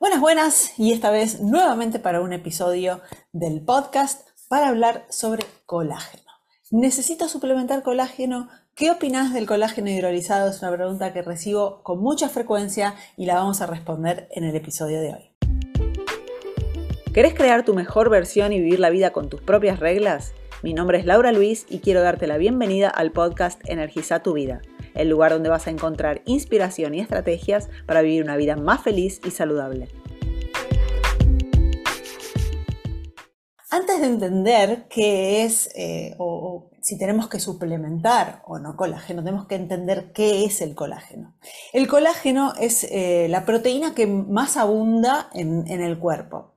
Buenas, buenas, y esta vez nuevamente para un episodio del podcast para hablar sobre colágeno. ¿Necesito suplementar colágeno? ¿Qué opinas del colágeno hidrolizado? Es una pregunta que recibo con mucha frecuencia y la vamos a responder en el episodio de hoy. ¿Querés crear tu mejor versión y vivir la vida con tus propias reglas? Mi nombre es Laura Luis y quiero darte la bienvenida al podcast Energiza tu vida el lugar donde vas a encontrar inspiración y estrategias para vivir una vida más feliz y saludable. Antes de entender qué es eh, o, si tenemos que suplementar o no colágeno, tenemos que entender qué es el colágeno. El colágeno es eh, la proteína que más abunda en, el cuerpo.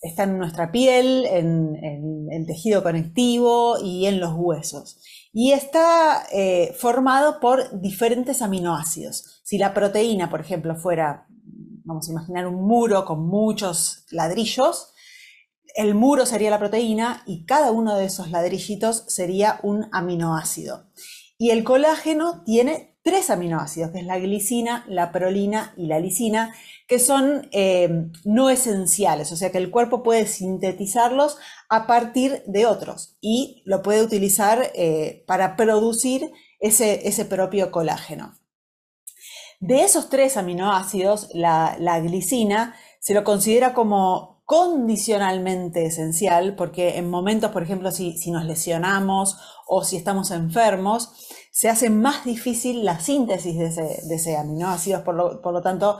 Está en nuestra piel, en el tejido conectivo y en los huesos y está eh, formado por diferentes aminoácidos. Si la proteína, por ejemplo, fuera, vamos a imaginar un muro con muchos ladrillos, el muro sería la proteína y cada uno de esos ladrillitos sería un aminoácido. Y el colágeno tiene tres aminoácidos, que es la glicina, la prolina y la lisina, que son eh, no esenciales, o sea que el cuerpo puede sintetizarlos a partir de otros y lo puede utilizar eh, para producir ese, ese, propio colágeno. De esos tres aminoácidos, la, glicina se lo considera como condicionalmente esencial, porque en momentos, por ejemplo, si, nos lesionamos o si estamos enfermos, se hace más difícil la síntesis de ese, aminoácido, por lo, por lo tanto,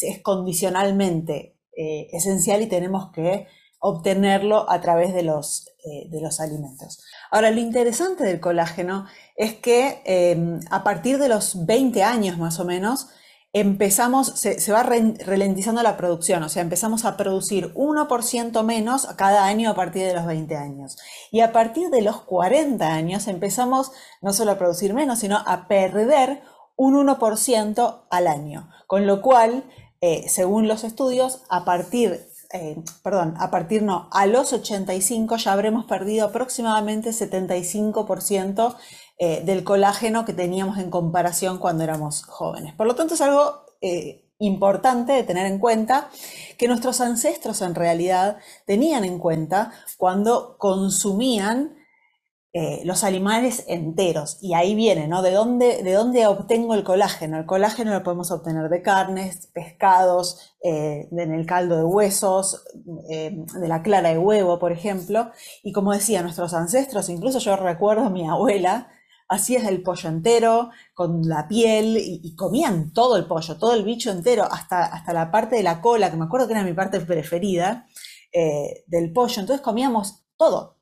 es condicionalmente eh, esencial y tenemos que obtenerlo a través de los, eh, de los alimentos. Ahora, lo interesante del colágeno es que em, a partir de los 20 años más o menos, empezamos, se, va ralentizando la producción, o sea, empezamos a producir 1% menos cada año a partir de los 20 años. Y a partir de los 40 años empezamos no solo a producir menos, sino a perder un 1% al año. Con lo cual, eh, según los estudios, a partir, eh, perdón, a partir no, a los 85 ya habremos perdido aproximadamente 75% eh, del colágeno que teníamos en comparación cuando éramos jóvenes. Por lo tanto, es algo importante de tener en cuenta que nuestros ancestros en realidad tenían en cuenta cuando consumían eh, los animales enteros. Y ahí viene, ¿no? ¿De dónde, ¿De dónde obtengo el colágeno? El colágeno lo podemos obtener de carnes, pescados, eh, en el caldo de huesos, eh, de la clara de huevo, por ejemplo. Y como decía, nuestros ancestros, incluso yo recuerdo a mi abuela, así es el pollo entero, con la piel, y, comían todo el pollo, todo el bicho entero, hasta, hasta la parte de la cola, que me acuerdo que era mi parte preferida del pollo. Entonces comíamos todo.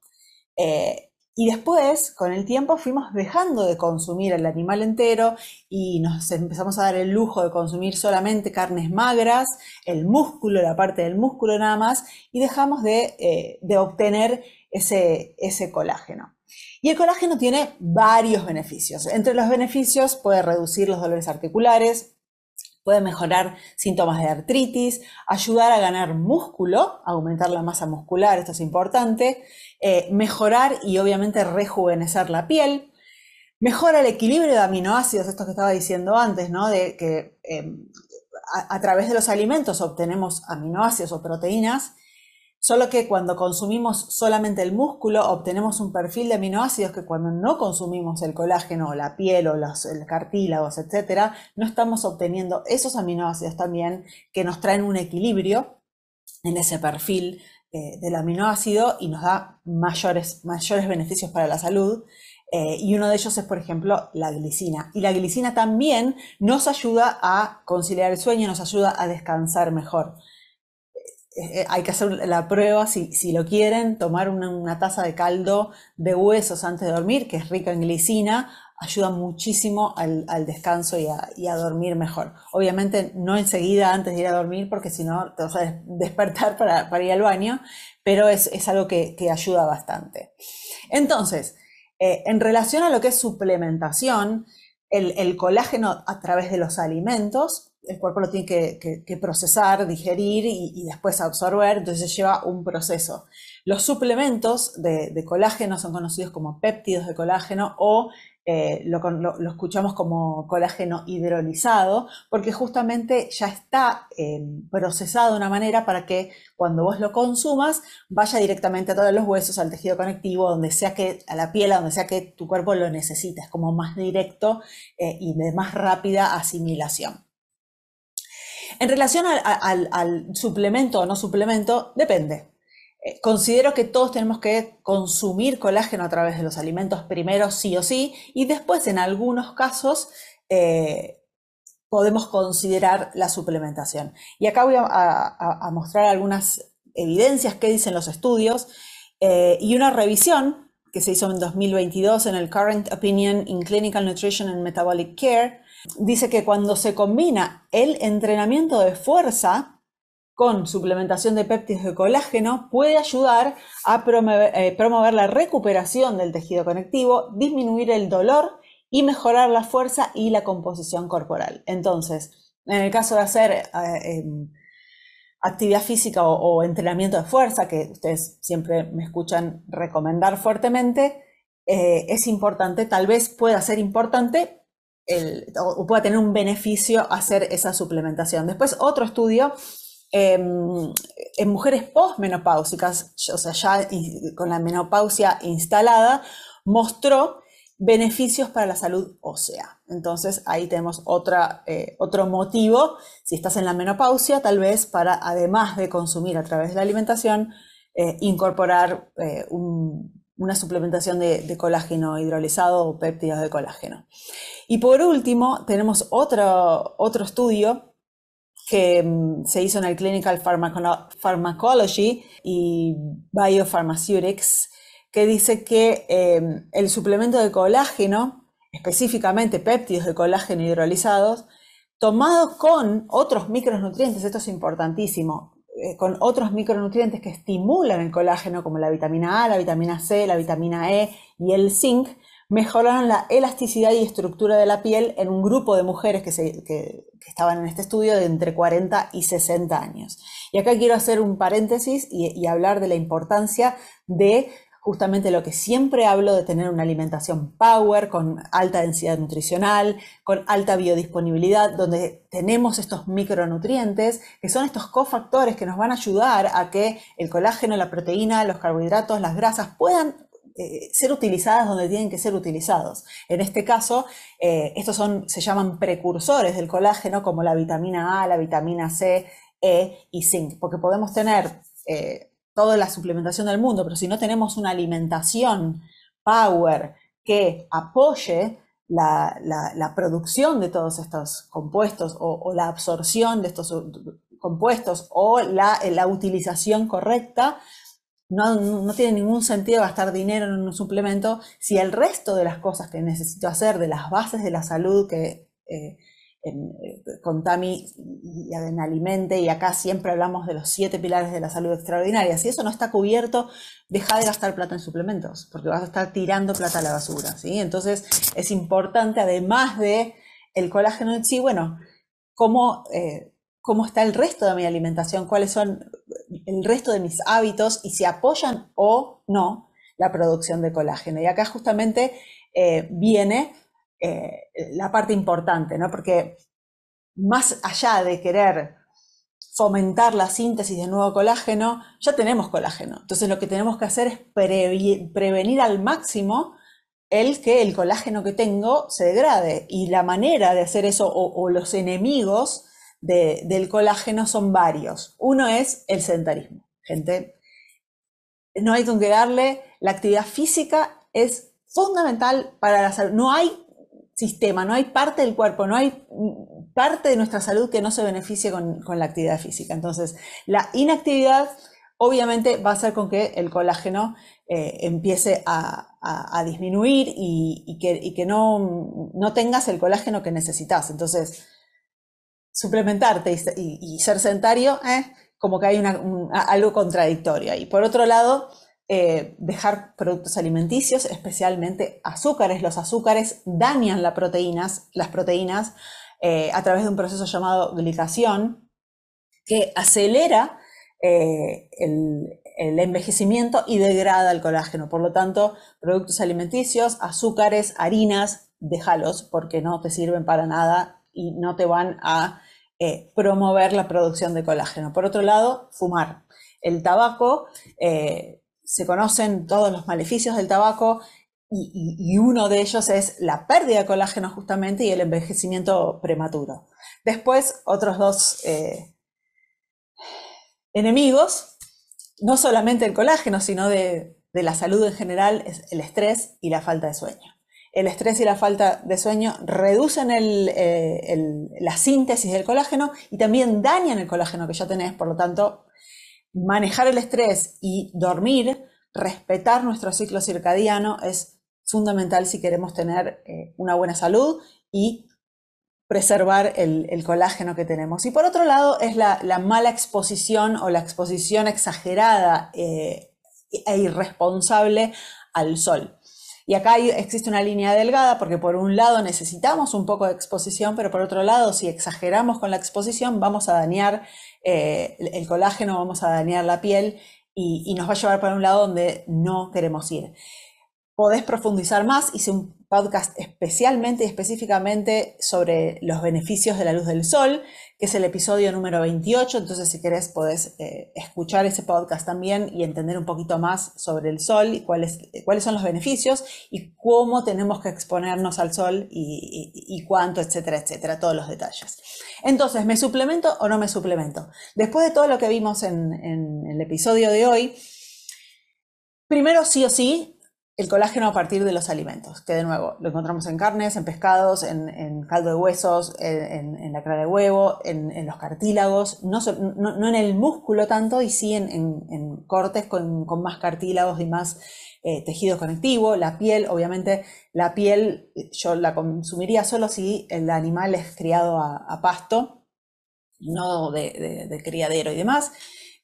Y después, con el tiempo, fuimos dejando de consumir el animal entero y nos empezamos a dar el lujo de consumir solamente carnes magras, el músculo, la parte del músculo nada más, y dejamos de, eh, obtener ese, ese colágeno. Y el colágeno tiene varios beneficios. Entre los beneficios puede reducir los dolores articulares, puede mejorar síntomas de artritis, ayudar a ganar músculo, aumentar la masa muscular, esto es importante, eh, mejorar y obviamente rejuvenecer la piel, mejora el equilibrio de aminoácidos, esto que estaba diciendo antes, ¿no? de que em, a, través de los alimentos obtenemos aminoácidos o proteínas, solo que cuando consumimos solamente el músculo obtenemos un perfil de aminoácidos que cuando no consumimos el colágeno o la piel o los cartílagos, etcétera, no estamos obteniendo esos aminoácidos también que nos traen un equilibrio en ese perfil eh, del aminoácido y nos da mayores, mayores beneficios para la salud. Eh, y uno de ellos es, por ejemplo, la glicina. Y la glicina también nos ayuda a conciliar el sueño, nos ayuda a descansar mejor. Eh, hay que hacer la prueba, si, si lo quieren, tomar una, una, taza de caldo de huesos antes de dormir, que es rica en glicina, ayuda muchísimo al, descanso y a, dormir mejor. Obviamente no enseguida antes de ir a dormir, porque si no te vas a despertar para, ir al baño, pero es, algo que, ayuda bastante. Entonces, eh, en relación a lo que es suplementación, el, colágeno a través de los alimentos el cuerpo lo tiene que, procesar, digerir y, después absorber, entonces lleva un proceso. Los suplementos de, colágeno son conocidos como péptidos de colágeno o eh, lo, escuchamos como colágeno hidrolizado, porque justamente ya está eh, procesado de una manera para que cuando vos lo consumas vaya directamente a todos los huesos, al tejido conectivo, donde sea que, a la piel, a donde sea que tu cuerpo lo necesite, es como más directo eh, y de más rápida asimilación. En relación al suplemento o no suplemento, depende. Eh, considero que todos tenemos que consumir colágeno a través de los alimentos primero, sí o sí, y después en algunos casos eh, podemos considerar la suplementación. Y acá voy a, mostrar algunas evidencias que dicen los estudios eh, y una revisión que se hizo en 2022 en el Current Opinion in Clinical Nutrition and Metabolic Care, dice que cuando se combina el entrenamiento de fuerza con suplementación de péptidos de colágeno puede ayudar a eh, promover, la recuperación del tejido conectivo, disminuir el dolor y mejorar la fuerza y la composición corporal. Entonces, en el caso de hacer eh, em, actividad física o, entrenamiento de fuerza, que ustedes siempre me escuchan recomendar fuertemente, eh, es importante, tal vez pueda ser importante o pueda tener un beneficio hacer esa suplementación. Después, otro estudio Em, en mujeres postmenopáusicas, o sea, ya con la menopausia instalada, mostró beneficios para la salud ósea. Entonces ahí tenemos eh, otro motivo, si estás en la menopausia, tal vez para, además de consumir a través de la alimentación, eh, incorporar eh, una suplementación de, colágeno hidrolizado o péptidos de colágeno. Y por último, tenemos otro, otro estudio que mm, se hizo en el Clinical Pharmacology y Biopharmaceutics, que dice que em, el suplemento de colágeno, específicamente péptidos de colágeno hidrolizados, tomados con otros micronutrientes, esto es importantísimo, eh, con otros micronutrientes que estimulan el colágeno, como la vitamina A, la vitamina C, la vitamina E y el zinc, mejoraron la elasticidad y estructura de la piel en un grupo de mujeres que, estaban en este estudio de entre 40 y 60 años. Y acá quiero hacer un paréntesis y, hablar de la importancia de justamente lo que siempre hablo de tener una alimentación power, con alta densidad nutricional, con alta biodisponibilidad, donde tenemos estos micronutrientes, que son estos cofactores que nos van a ayudar a que el colágeno, la proteína, los carbohidratos, las grasas puedan eh, ser utilizadas donde tienen que ser utilizados. En este caso, eh, estos son, se llaman precursores del colágeno, como la vitamina A, la vitamina C, E y zinc, porque podemos tener eh, toda la suplementación del mundo, pero si no tenemos una alimentación power que apoye la, producción de todos estos compuestos o, la absorción de estos compuestos o la, la utilización correcta, no, tiene ningún sentido gastar dinero en un suplemento si el resto de las cosas que necesito hacer, de las bases de la salud que eh, eh, con Tami y en Alimente, y acá siempre hablamos de los siete pilares de la salud extraordinaria, si eso no está cubierto, deja de gastar plata en suplementos, porque vas a estar tirando plata a la basura. ¿sí? Entonces es importante, además de el colágeno en sí, bueno, cómo... Eh, cómo está el resto de mi alimentación, cuáles son el resto de mis hábitos y si apoyan o no la producción de colágeno. Y acá justamente eh, viene eh, la parte importante, ¿no? Porque más allá de querer fomentar la síntesis de nuevo colágeno, ya tenemos colágeno. Entonces lo que tenemos que hacer es prevenir al máximo el que el colágeno que tengo se degrade. Y la manera de hacer eso o los enemigos del colágeno son varios. Uno es el sedentarismo. Gente, no hay que darle, la actividad física es fundamental para la salud. No hay sistema, no hay parte del cuerpo, no hay parte de nuestra salud que no se beneficie con, la actividad física. Entonces, la inactividad obviamente va a hacer con que el colágeno eh, empiece a, disminuir y, que, no, tengas el colágeno que necesitas. Entonces, suplementarte y, ser sedentario, eh, como que hay algo contradictorio ahí. Por otro lado, eh, dejar productos alimenticios, especialmente azúcares. Los azúcares dañan las proteínas, las proteínas eh, a través de un proceso llamado glicación que acelera eh, el, envejecimiento y degrada el colágeno. Por lo tanto, productos alimenticios, azúcares, harinas, déjalos porque no te sirven para nada y no te van a promover la producción de colágeno. Por otro lado, fumar. El tabaco, se conocen todos los maleficios del tabaco y, uno de ellos es la pérdida de colágeno justamente y el envejecimiento prematuro. Después, otros dos eh, enemigos no solamente el colágeno, sino de, la salud en general, es el estrés y la falta de sueño. El estrés y la falta de sueño reducen eh, la síntesis del colágeno y también dañan el colágeno que ya tenés. Por lo tanto, manejar el estrés y dormir, respetar nuestro ciclo circadiano es fundamental si queremos tener eh, una buena salud y preservar el, colágeno que tenemos. Y por otro lado es la, mala exposición o la exposición exagerada eh, e irresponsable al sol. Y acá existe una línea delgada porque por un lado necesitamos un poco de exposición, pero por otro lado si exageramos con la exposición vamos a dañar eh, el colágeno, vamos a dañar la piel y, y nos va a llevar para un lado donde no queremos ir podés profundizar más. Hice un podcast especialmente y específicamente sobre los beneficios de la luz del sol, que es el episodio número 28. Entonces, si querés, podés eh, escuchar ese podcast también y entender un poquito más sobre el sol y cuáles, cuáles son los beneficios y cómo tenemos que exponernos al sol y, cuánto, etcétera, etcétera, todos los detalles. Entonces, ¿me suplemento o no me suplemento? Después de todo lo que vimos en, en el episodio de hoy, primero sí o sí el colágeno a partir de los alimentos, que de nuevo lo encontramos en carnes, en pescados, en, caldo de huesos, en, la clara de huevo, en, los cartílagos, no, en el músculo tanto y sí en, cortes con, más cartílagos y más eh, tejido conectivo, la piel, obviamente la piel yo la consumiría solo si el animal es criado a, pasto, no de, criadero y demás.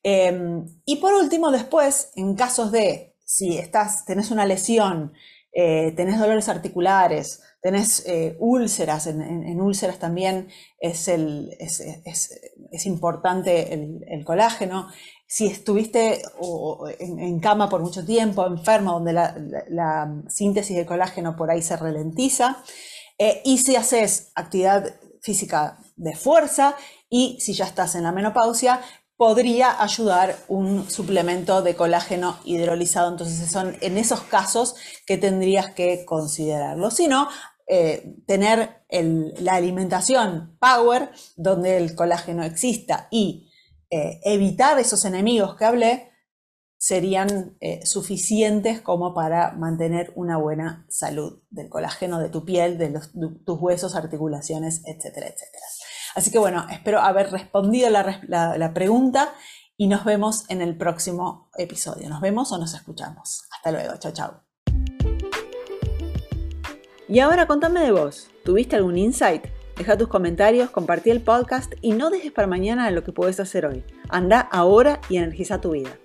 Em, y por último, después, en casos de si estás, tenés una lesión, eh, tenés dolores articulares, tenés eh, úlceras, en, úlceras también es, importante el, colágeno. Si estuviste en, cama por mucho tiempo, enfermo, donde la, síntesis del colágeno por ahí se ralentiza, eh, y si haces actividad física de fuerza, y si ya estás en la menopausia, podría ayudar un suplemento de colágeno hidrolizado. Entonces son en esos casos que tendrías que considerarlo. Si no, eh, tener la alimentación power donde el colágeno exista y eh, evitar esos enemigos que hablé serían eh, suficientes como para mantener una buena salud del colágeno de tu piel, de tus huesos, articulaciones, etcétera, etcétera. Así que bueno, espero haber respondido la, pregunta y nos vemos en el próximo episodio. Nos vemos o nos escuchamos. Hasta luego, chao, chao. Y ahora contame de vos. ¿Tuviste algún insight? Deja tus comentarios, compartí el podcast y no dejes para mañana lo que puedes hacer hoy. Anda ahora y energiza tu vida.